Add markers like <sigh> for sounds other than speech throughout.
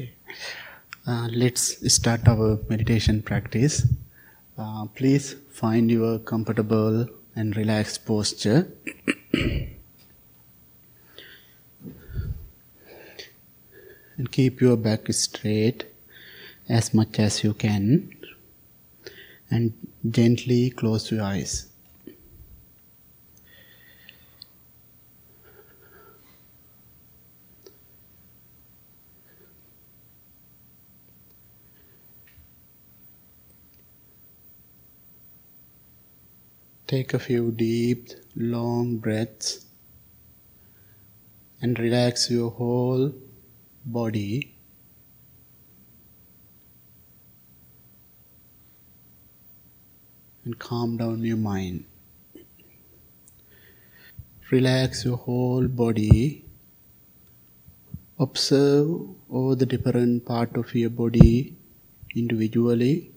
Okay. Uh, let's start our meditation practice. Uh, please find your comfortable and relaxed posture. <clears throat> and keep your back straight as much as you can. And gently close your eyes. Take a few deep, long breaths and relax your whole body. And calm down your mind. Relax your whole body. Observe all the different part of your body individually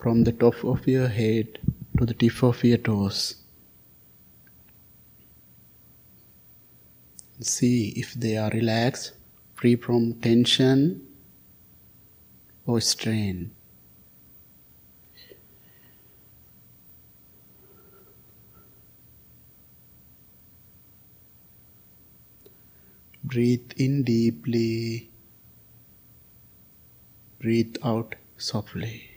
from the top of your head to the tip of your toes. See if they are relaxed, free from tension or strain. Breathe in deeply, breathe out softly.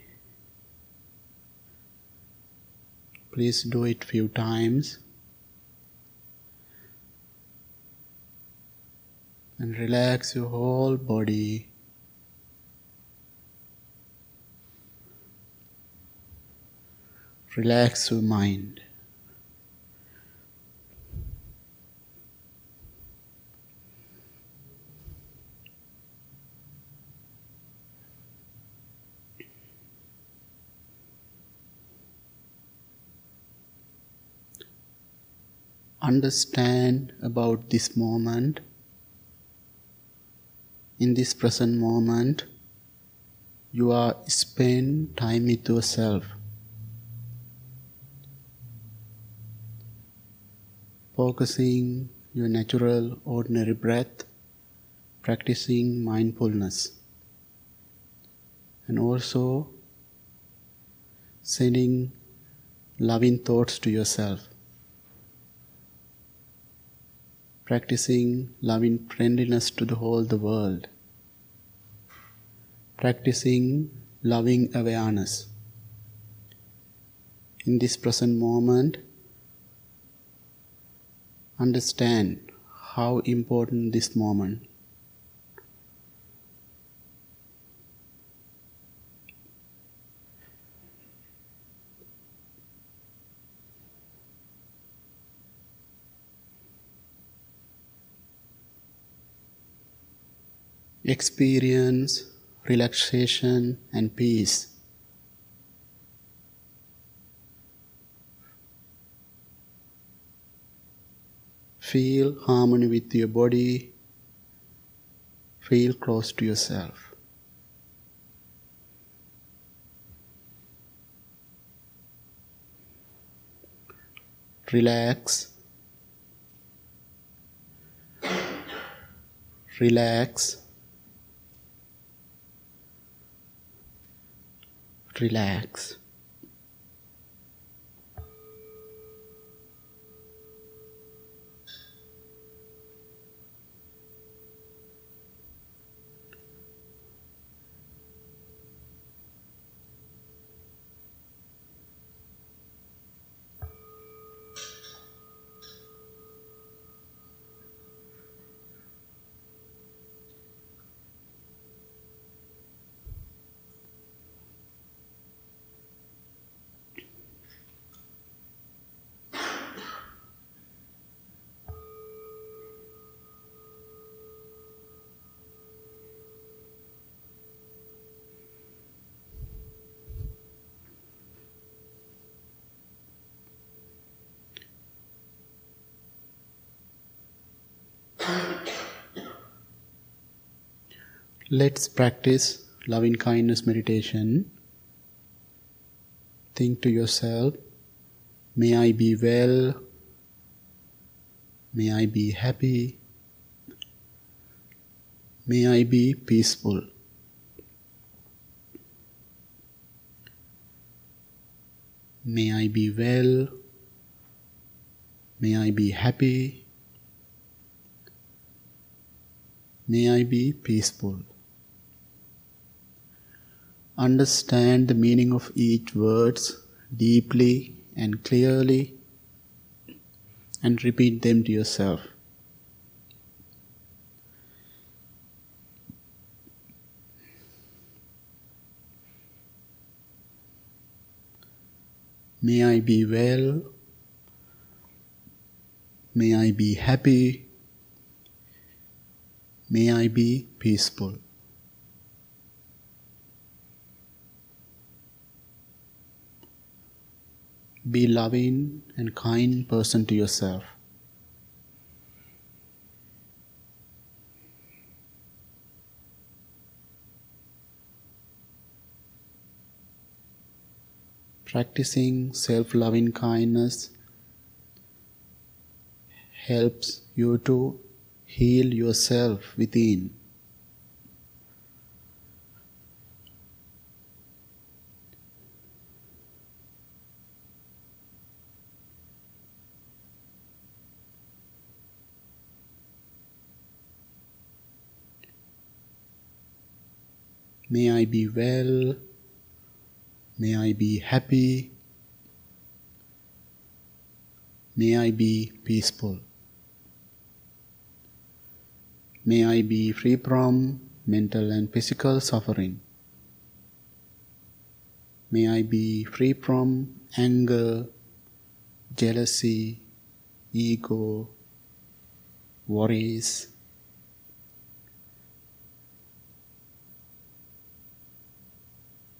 Please do it few times. And relax your whole body. Relax your mind. Understand about this moment. In this present moment, you are spend time with yourself. Focusing your natural ordinary breath, practicing mindfulness, and also sending loving thoughts to yourself. Practicing loving friendliness to the whole the world, practicing loving awareness. In this present moment, understand how important this moment experience relaxation and peace. Feel harmony with your body. Feel close to yourself. Relax. Relax. Relax. Let's practice loving kindness meditation. Think to yourself, may I be well, may I be happy, May I be peaceful. May I be well. May I be happy. May I be peaceful. Understand the meaning of each words deeply and clearly and repeat them to yourself. May I be well. May I be happy. May I be peaceful. Be loving and kind person to yourself. Practicing self loving kindness helps you to heal yourself within. May I be well. May I be happy. May I be peaceful. May I be free from mental and physical suffering. May I be free from anger, jealousy, ego, worries.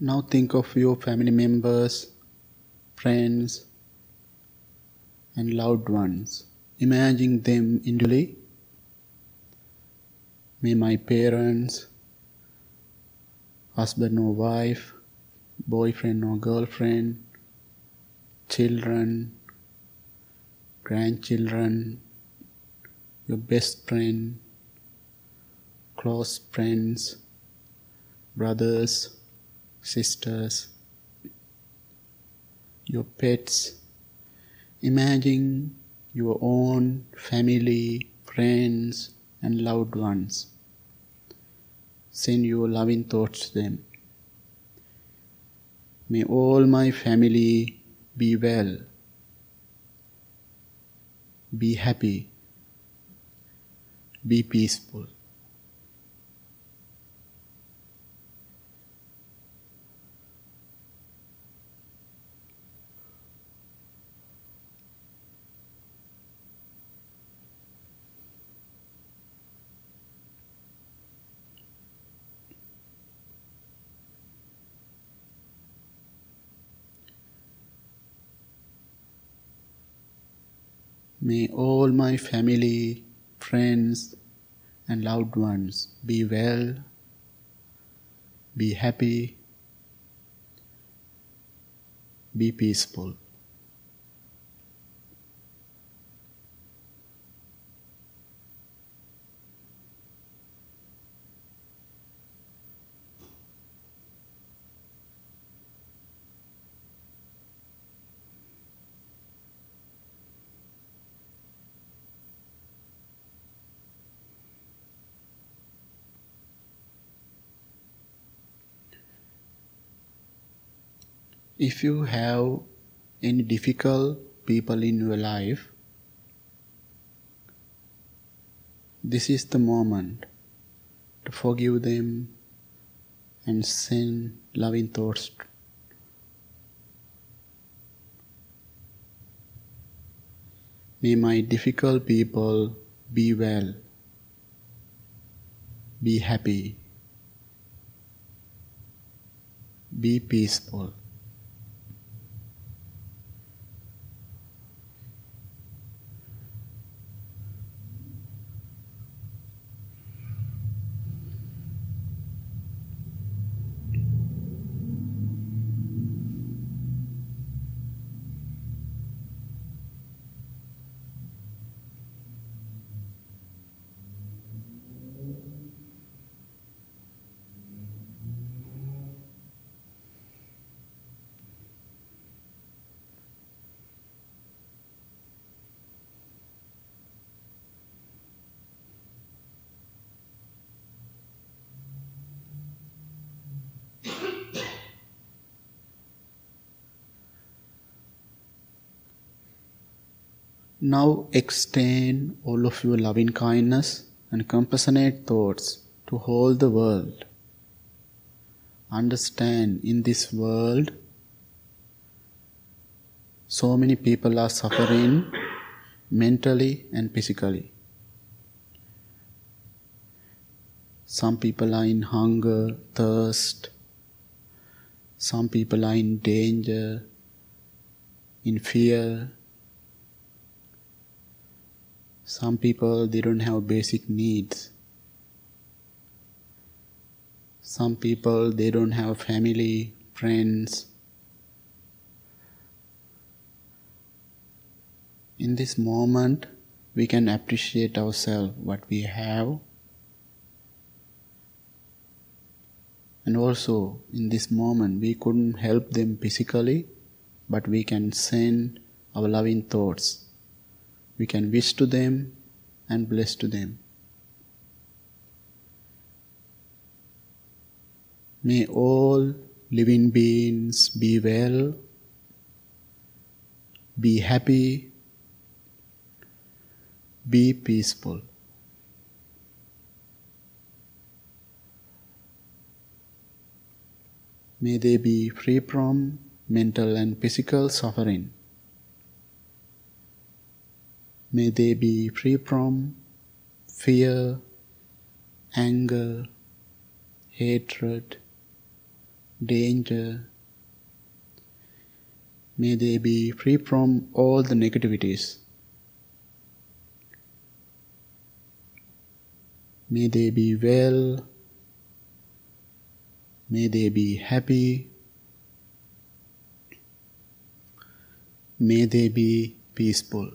Now think of your family members, friends, and loved ones. Imagine them individually. May my parents, husband or wife, boyfriend or girlfriend, children, grandchildren, your best friend, close friends, brothers, sisters, your pets. Imagine your own family, friends, and loved ones. Send your loving thoughts to them. May all my family be well, be happy, be peaceful. May all my family, friends, and loved ones be well, be happy, be peaceful. If you have any difficult people in your life, this is the moment to forgive them and send loving thoughts. May my difficult people be well, be happy, be peaceful. Now extend all of your loving kindness and compassionate thoughts to all the world. Understand in this world so many people are suffering mentally and physically. Some people are in hunger, thirst. Some people are in danger, in fear, some people they don't have basic needs. Some people they don't have family, friends. In this moment, we can appreciate ourselves, what we have. And also, in this moment, we couldn't help them physically, but we can send our loving thoughts we can wish to them and bless to them. May all living beings be well, be happy, be peaceful. May they be free from mental and physical suffering. May they be free from fear, anger, hatred, danger. May they be free from all the negativities. May they be well. May they be happy. May they be peaceful.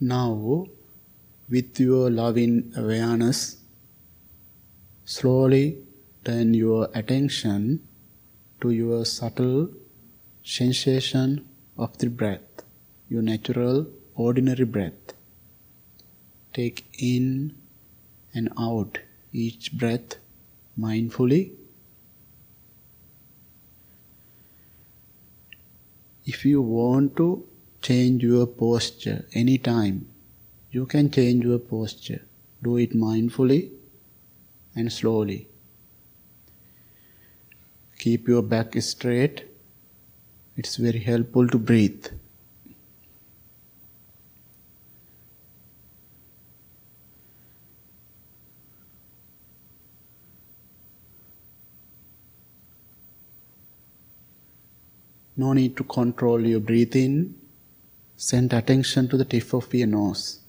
Now, with your loving awareness, slowly turn your attention to your subtle sensation of the breath, your natural, ordinary breath. Take in and out each breath mindfully. If you want to, change your posture anytime. You can change your posture. Do it mindfully and slowly. Keep your back straight. It's very helpful to breathe. No need to control your breathing. Send attention to the tip of your nose.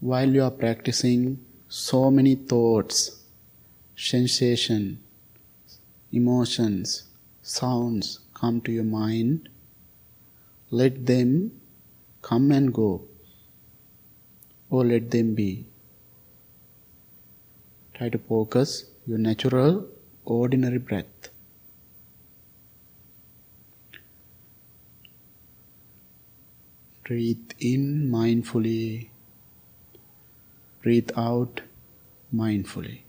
While you are practicing, so many thoughts, sensations, emotions, sounds come to your mind. Let them come and go, or let them be. Try to focus your natural, ordinary breath. Breathe in mindfully, breathe out mindfully.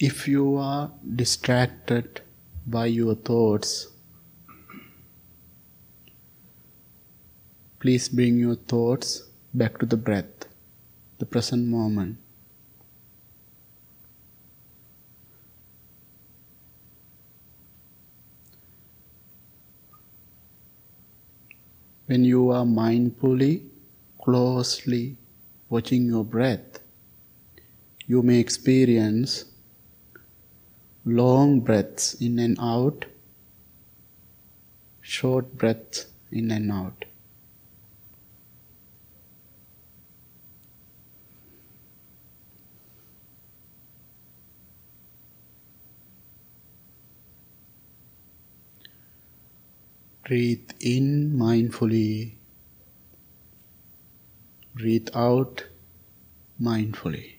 If you are distracted by your thoughts, please bring your thoughts back to the breath, the present moment. When you are mindfully, closely watching your breath, you may experience long breaths in and out, short breaths in and out. Breathe in mindfully, breathe out mindfully.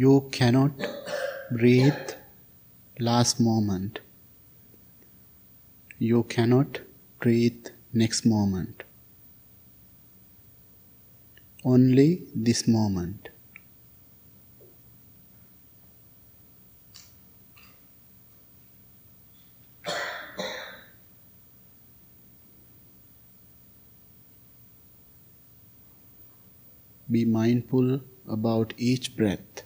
You cannot breathe last moment. You cannot breathe next moment. Only this moment. Be mindful about each breath.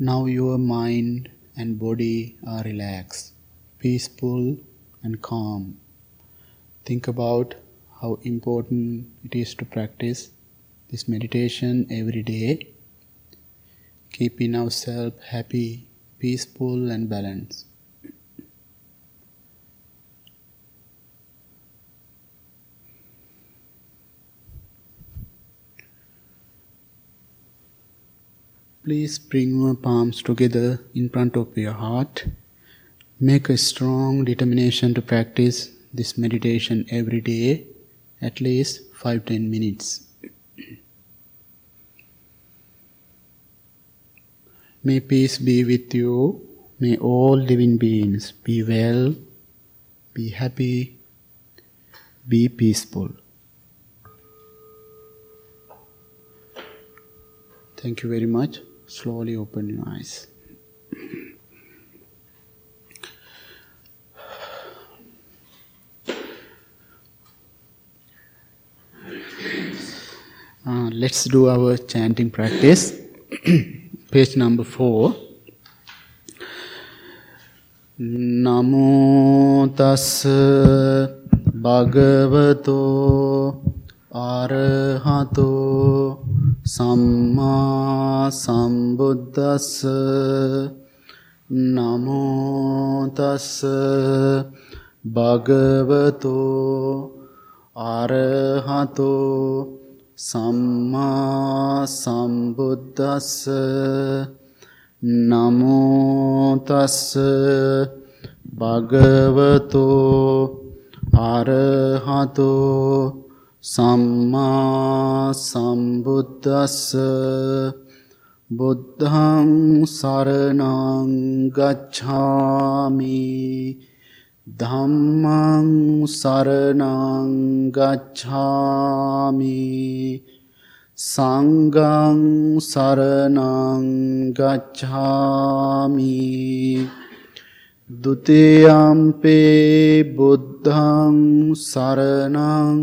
Now your mind and body are relaxed, peaceful, and calm. Think about how important it is to practice this meditation every day, keeping ourselves happy, peaceful, and balanced. Please bring your palms together in front of your heart. Make a strong determination to practice this meditation every day, at least 5 10 minutes. May peace be with you. May all living beings be well, be happy, be peaceful. Thank you very much Slowly open your eyes. Uh, let's do our chanting practice. <clears throat> Page number four. නමෝ තස් භගවතෝ අරහතෝ සම්මා සම්බුද්දස්ස නමෝතස්ස භගවතෝ අරහතෝ සම්මා සම්බුද්දස්ස නමෝතස්ස භගවතෝ අරහතෝ සම්මා සම්බුද්දස්ස බුද්ධං සරණං ගච්ඡාමි ධම්මං සරණං ගච්ඡාමි සංඝං සරණං ගච්ඡාමි ဒ ුතියම්පේ බුද්ධං සරණං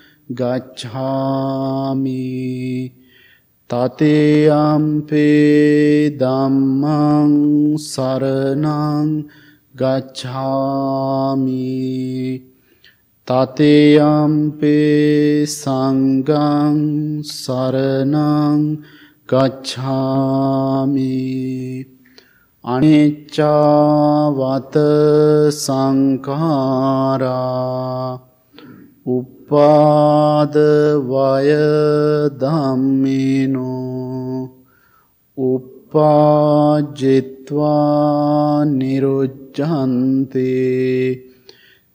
ගච්ඡාමි තතේයම්පේ ධම්මං සරණං ගච්ඡාමි තතේයම්පේ සංඝං සරණං ගච්ඡාමි අනිච්චවත සංඛාරා උපාද වය ධම්මිනෝ උපාජිත්වා නිරුජ්ජන්තේ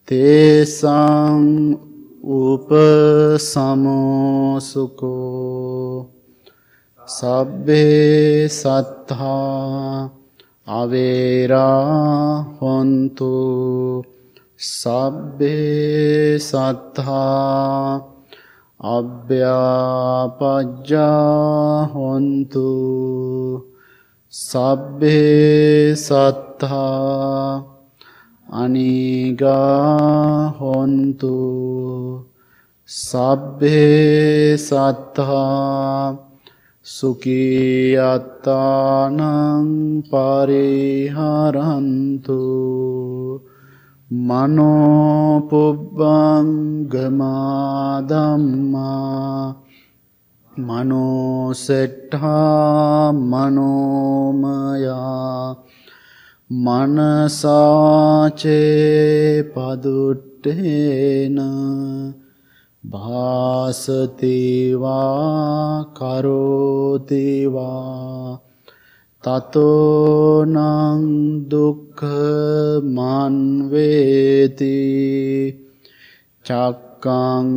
තේසං උපසමෝසුකෝ සබ්බේ සත්තා අවේරා හොන්තු සබ්බේ සත්තා අභ්‍යාපජ්ජා හොන්තු සබ්බේ සත්තා අනිගා හොන්තු සබ්බේ සත්තා සුකීයත්තානං පරිහරන්තු මනෝ පුබ්බංගමා ධම්මා මනෝ සෙට්ඨා මනෝමයා මනසාචේ පදුට්ඨේන භාසතිවා කරෝතිවා තතෝනං දුක් මන් වේති। චක්කං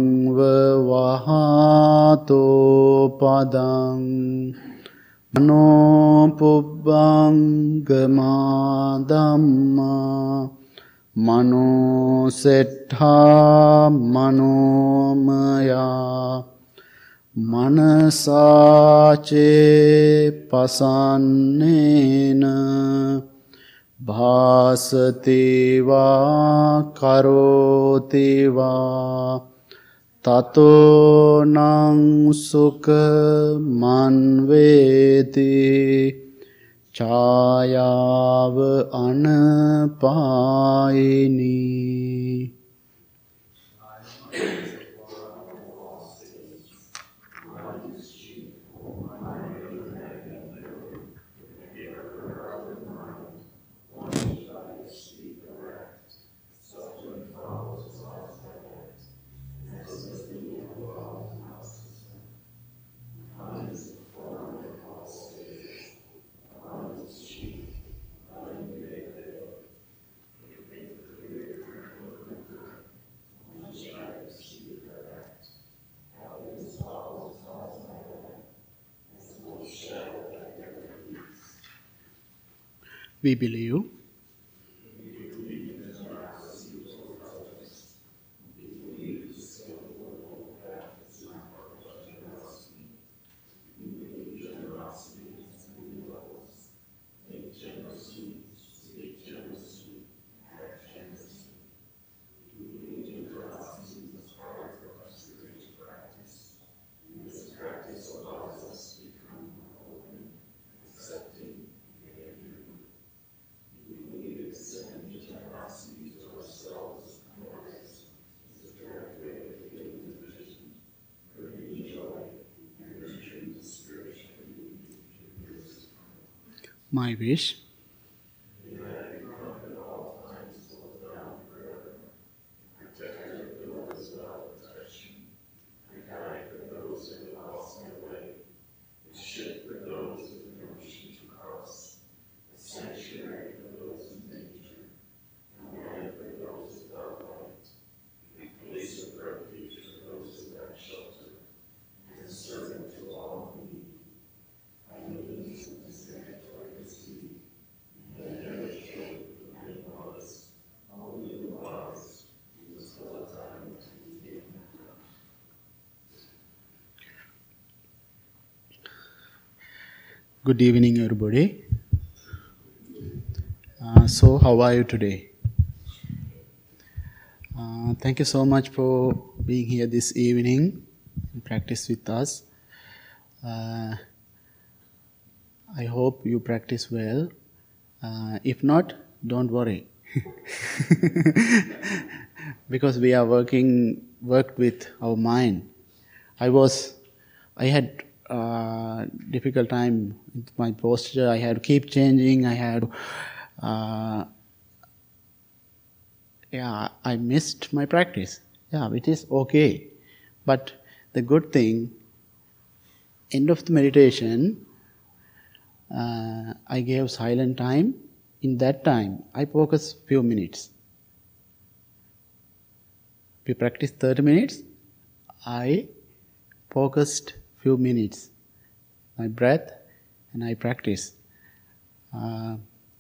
වහාතෝ පදං। මනෝ පුබ්බං ගමා ධම්මා මනෝ සෙට්ඨා මනෝමයා। මනසාචේ පසන්නේන। භාසතිවා කරෝතිවා තතෝනං සුක මන්වේති ඡායාව අනපායිනී we believe. My wish. Good evening, everybody. Uh, so, how are you today? Uh, thank you so much for being here this evening and practice with us. Uh, I hope you practice well. Uh, if not, don't worry, <laughs> because we are working worked with our mind. I was, I had uh, difficult time with my posture. I had to keep changing. I had, uh, yeah, I missed my practice. Yeah, which is okay. But the good thing, end of the meditation, uh, I gave silent time. In that time, I focus few minutes. We practice 30 minutes. I focused few minutes, my breath, and I practice. Uh,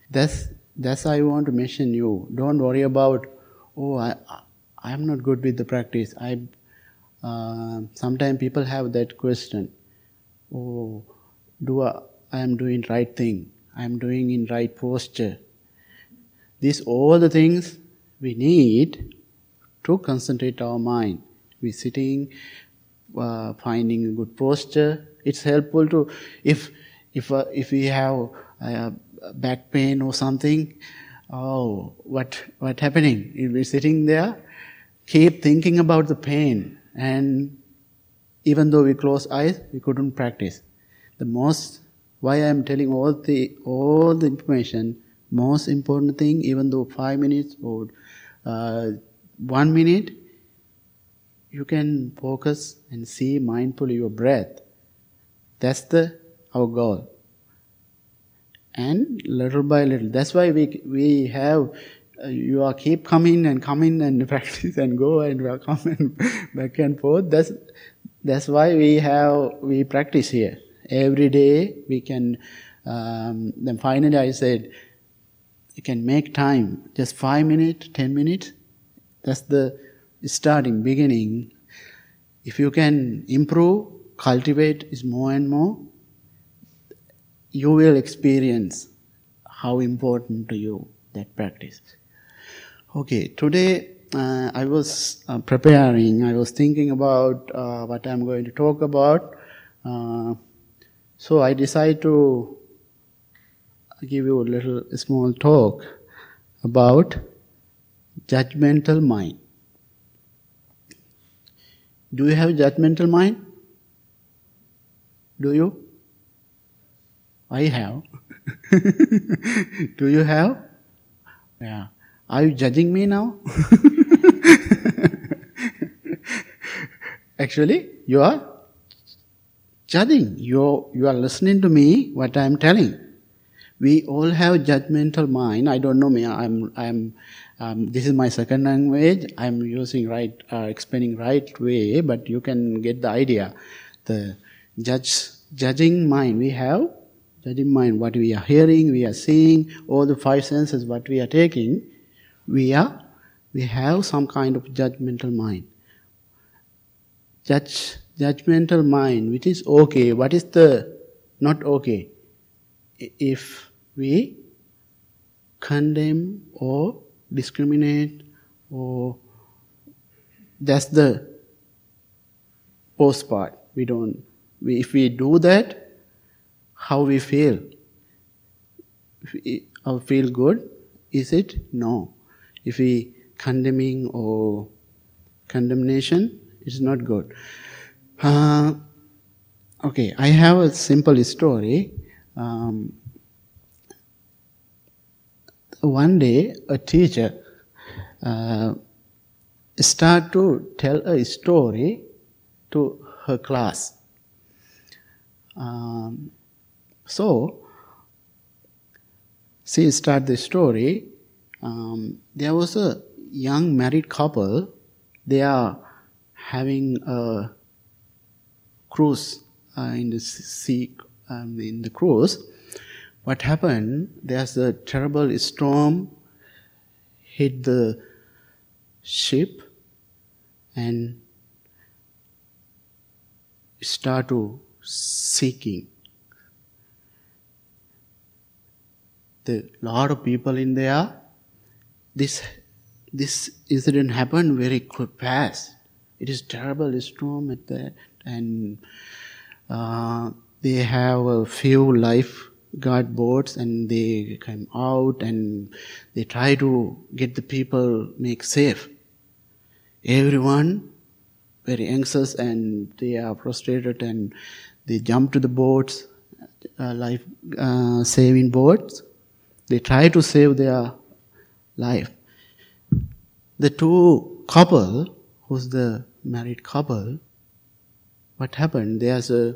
that's that's I want to mention you. Don't worry about oh I I am not good with the practice. I uh, sometimes people have that question. Oh, do I, I am doing right thing? I am doing in right posture. These all the things we need to concentrate our mind. We sitting, uh, finding a good posture. It's helpful to if if uh, if we have uh, back pain or something. Oh, what what happening? If we're sitting there, keep thinking about the pain, and even though we close eyes, we couldn't practice. The most why I am telling all the all the information. Most important thing, even though five minutes or uh, one minute, you can focus and see mindfully your breath. That's the our goal. And little by little, that's why we we have uh, you are keep coming and coming and <laughs> practice and go and <laughs> come and back and forth. That's that's why we have we practice here every day we can. Um, then finally, I said, you can make time, just five minutes, ten minutes. That's the starting, beginning. If you can improve, cultivate is more and more, you will experience how important to you that practice. Okay, today uh, I was uh, preparing, I was thinking about uh, what I'm going to talk about. Uh, so I decided to give you a little small talk about judgmental mind. Do you have a judgmental mind? Do you? I have. <laughs> Do you have? Yeah. Are you judging me now? <laughs> Actually, you are judging. You you are listening to me what I am telling. We all have judgmental mind. I don't know me. I'm I'm. Um, this is my second language. I'm using right, uh, explaining right way, but you can get the idea. The judge, judging mind we have, judging mind what we are hearing, we are seeing, all the five senses what we are taking, we are, we have some kind of judgmental mind. Judge, judgmental mind, which is okay. What is the not okay? If we condemn or discriminate or that's the post part. We don't, we, if we do that, how we feel? If we feel good, is it? No. If we condemning or condemnation, it's not good. Uh, okay, I have a simple story. Um, one day a teacher uh, start to tell a story to her class. Um, so she start the story. Um, there was a young married couple. They are having a cruise uh, in the sea, um, in the cruise what happened, there's a terrible storm hit the ship and start to seeking. The lot of people in there. This this incident happened very quick. fast. It is terrible storm at that, and uh, they have a few life guard boats and they come out and they try to get the people make safe. Everyone very anxious and they are frustrated and they jump to the boats, uh, life uh, saving boats. They try to save their life. The two couple, who's the married couple, what happened? There's a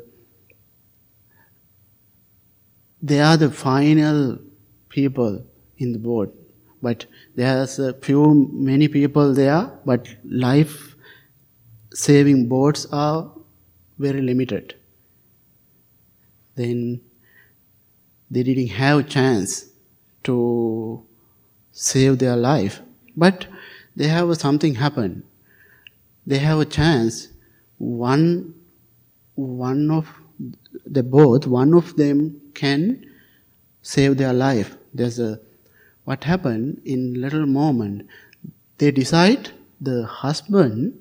they are the final people in the boat. But there's a few, many people there, but life saving boats are very limited. Then they didn't have a chance to save their life. But they have something happen. They have a chance. One, one of the both, one of them can save their life. There's a what happened in little moment. They decide the husband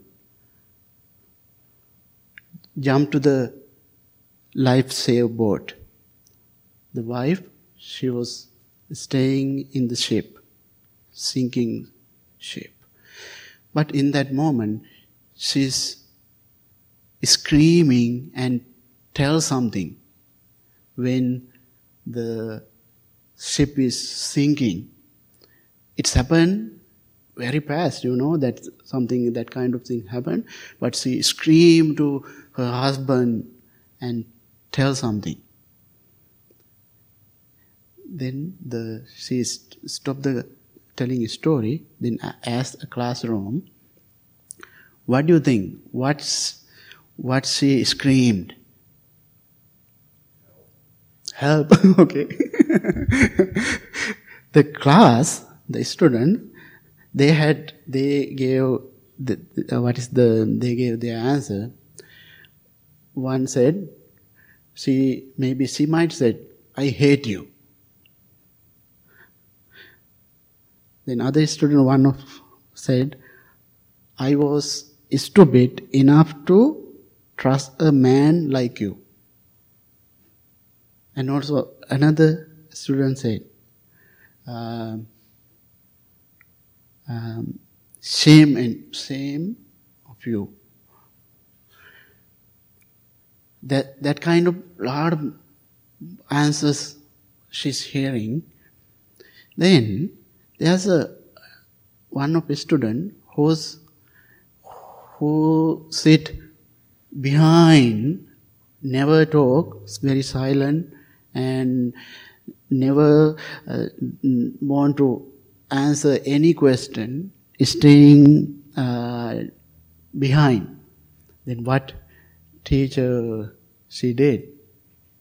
jump to the life save boat. The wife, she was staying in the ship, sinking ship. But in that moment, she's screaming and tell something when the ship is sinking. It's happened very fast, you know, that something, that kind of thing happened. But she screamed to her husband and tell something. Then the, she stopped the telling a story, then asked a classroom, what do you think? What's, what she screamed? Help, <laughs> okay. the class, the student, they had, they gave, the, uh, what is the, they gave their answer. One said, she, maybe she might said, I hate you. Then other student, one of said, I was stupid enough to trust a man like you. And also another student said, uh, um, shame and shame of you. That that kind of of answers she's hearing. Then there's a one of a student who's who sit behind, never talk, very silent, and never uh, want to answer any question, staying uh, behind. Then what teacher she did?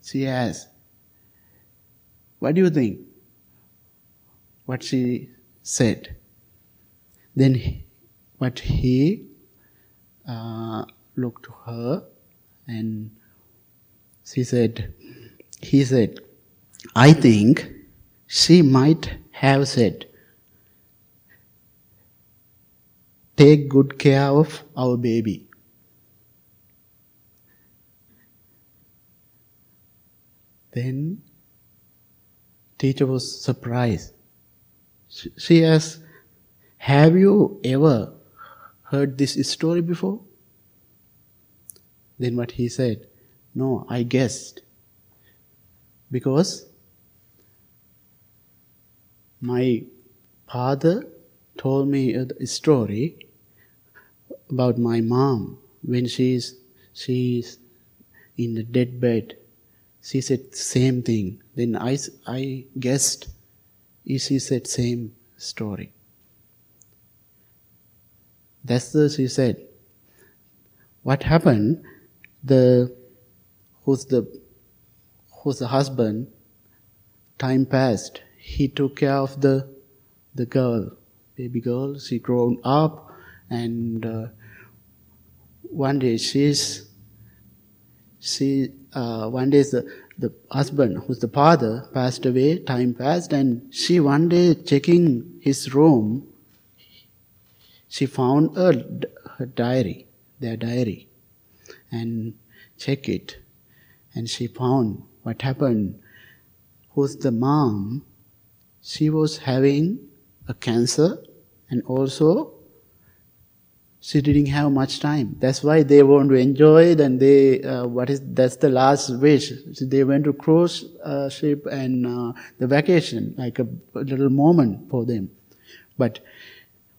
She asked, "What do you think?" What she said. Then he, what he uh, looked to her and she said, he said, I think she might have said, take good care of our baby. Then teacher was surprised. She asked, have you ever heard this story before? Then what he said, no, I guessed. Because my father told me a story about my mom when she's she's in the dead bed. She said same thing. Then I, I guessed she said same story. That's the she said. What happened? The who's the who's the husband? Time passed. He took care of the the girl, baby girl. She grown up, and uh, one day she's she uh, one day the the husband who's the father passed away. Time passed, and she one day checking his room she found a, her diary, their diary, and check it. And she found what happened. Who's the mom? She was having a cancer, and also she didn't have much time. That's why they want to enjoy it, and they uh, what is that's the last wish. So they went to cruise uh, ship and uh, the vacation, like a, a little moment for them. But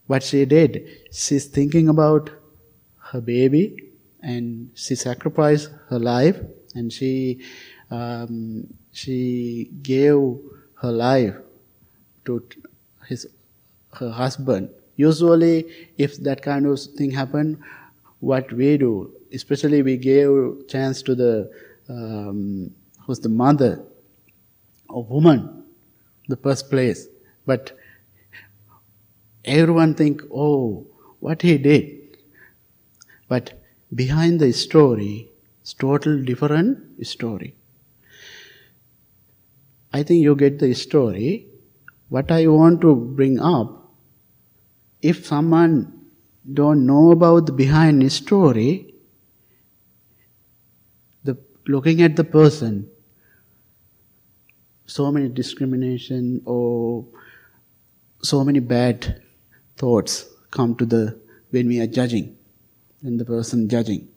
what she did, she's thinking about her baby and she sacrificed her life and she um, she gave her life to his her husband. Usually, if that kind of thing happen, what we do, especially we gave chance to the um, who's the mother of woman, the first place. But everyone think, oh, what he did. But behind the story, it's total different story. I think you get the story. What I want to bring up, if someone don't know about the behind story, the looking at the person, so many discrimination or so many bad thoughts come to the when we are judging, when the person judging.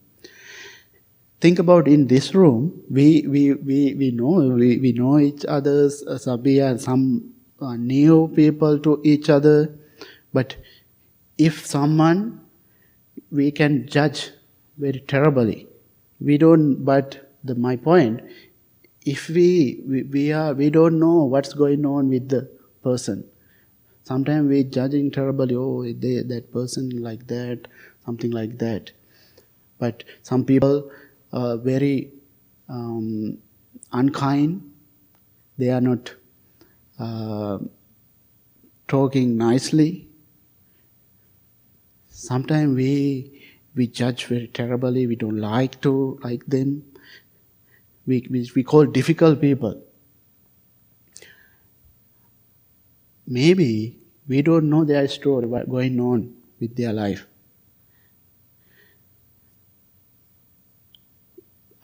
Think about in this room, we, we, we, we know we, we know each other's uh, sabia, some uh, new people to each other, but if someone we can judge very terribly, we don't. But the, my point, if we, we we are we don't know what's going on with the person, Sometimes we judging terribly, oh, they, that person like that, something like that. But some people are very um, unkind they are not uh, talking nicely. Sometimes we we judge very terribly. We don't like to like them. We we, we call difficult people. Maybe we don't know their story, what going on with their life.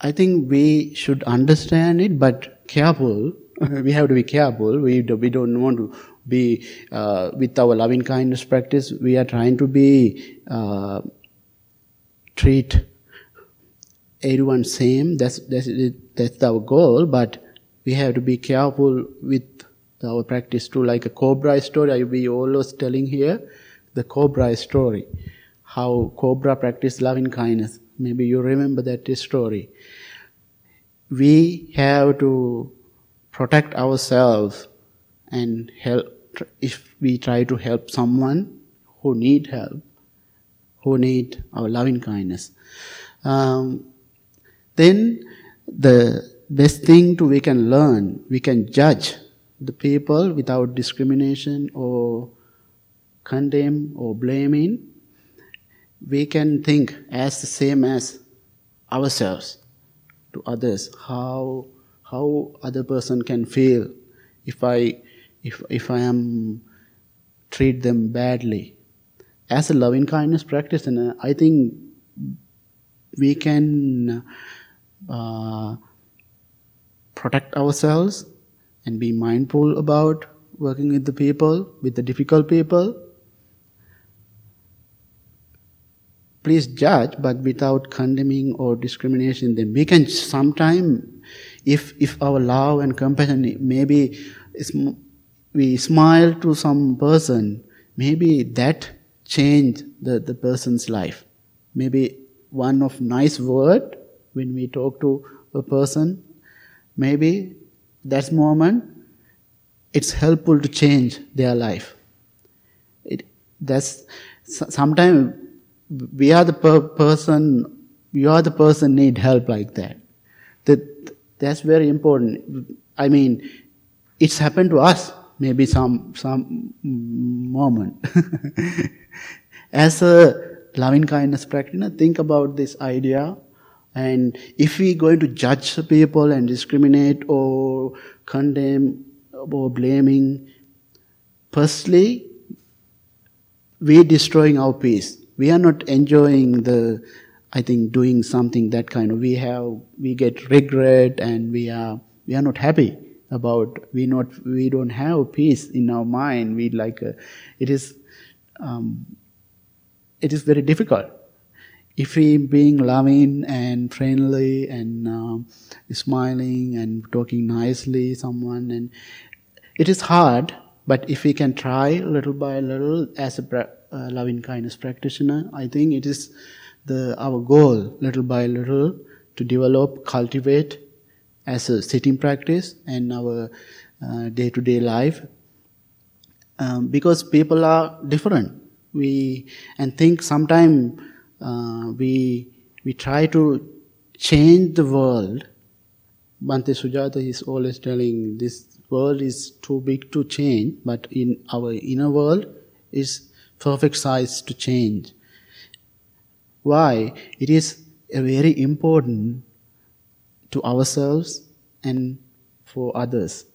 I think we should understand it, but careful. we have to be careful. We, we don't want to be, uh, with our loving kindness practice, we are trying to be, uh, treat everyone same. That's, that's, that's our goal, but we have to be careful with our practice too. Like a cobra story, I will be always telling here the cobra story. How cobra practice loving kindness. Maybe you remember that story. We have to protect ourselves and help if we try to help someone who need help, who need our loving kindness. Um, then the best thing to we can learn, we can judge the people without discrimination or condemn or blaming we can think as the same as ourselves to others. How how other person can feel if i if if i am treat them badly. As a loving kindness practitioner i think we can uh, protect ourselves and be mindful about working with the people with the difficult people please judge, but without condemning or discrimination them. We can sometime, if, if our love and compassion, maybe we smile to some person, maybe that change the, the person's life. Maybe one of nice word when we talk to a person, maybe that moment, it's helpful to change their life. It, that's sometimes we are the per- person, you are the person need help like that. That that's very important. I mean, it's happened to us maybe some some moment. <laughs> As a loving kindness practitioner, think about this idea. And if we're going to judge people and discriminate or condemn or blaming, firstly, we're destroying our peace we are not enjoying the I think doing something that kind of we have we get regret and we are we are not happy about we not we don't have peace in our mind. We like uh, it is um, it is very difficult. If we being loving and friendly and um, smiling and talking nicely someone and it is hard but if we can try little by little as a uh, loving kindness practitioner, I think it is the our goal, little by little, to develop, cultivate as a sitting practice and our day to day life. Um, because people are different, we and think sometimes uh, we we try to change the world. Bhante Sujatha is always telling this world is too big to change, but in our inner world is perfect size to change. Why? It is very important to ourselves and for others,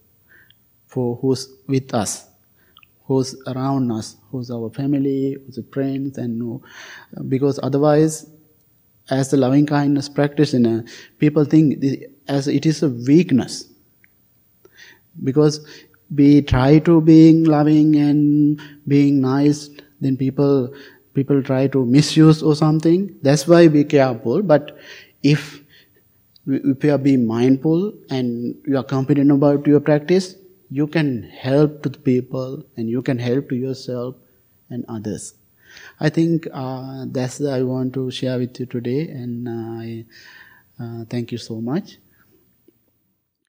for who's with us, who's around us, who's our family, who's friends, and no because otherwise, as the loving kindness practitioner, people think as it is a weakness. Because we try to being loving and being nice then people people try to misuse or something. That's why be careful. But if if you are being mindful and you are confident about your practice, you can help to the people and you can help to yourself and others. I think uh, that's what I want to share with you today, and uh, I uh, thank you so much.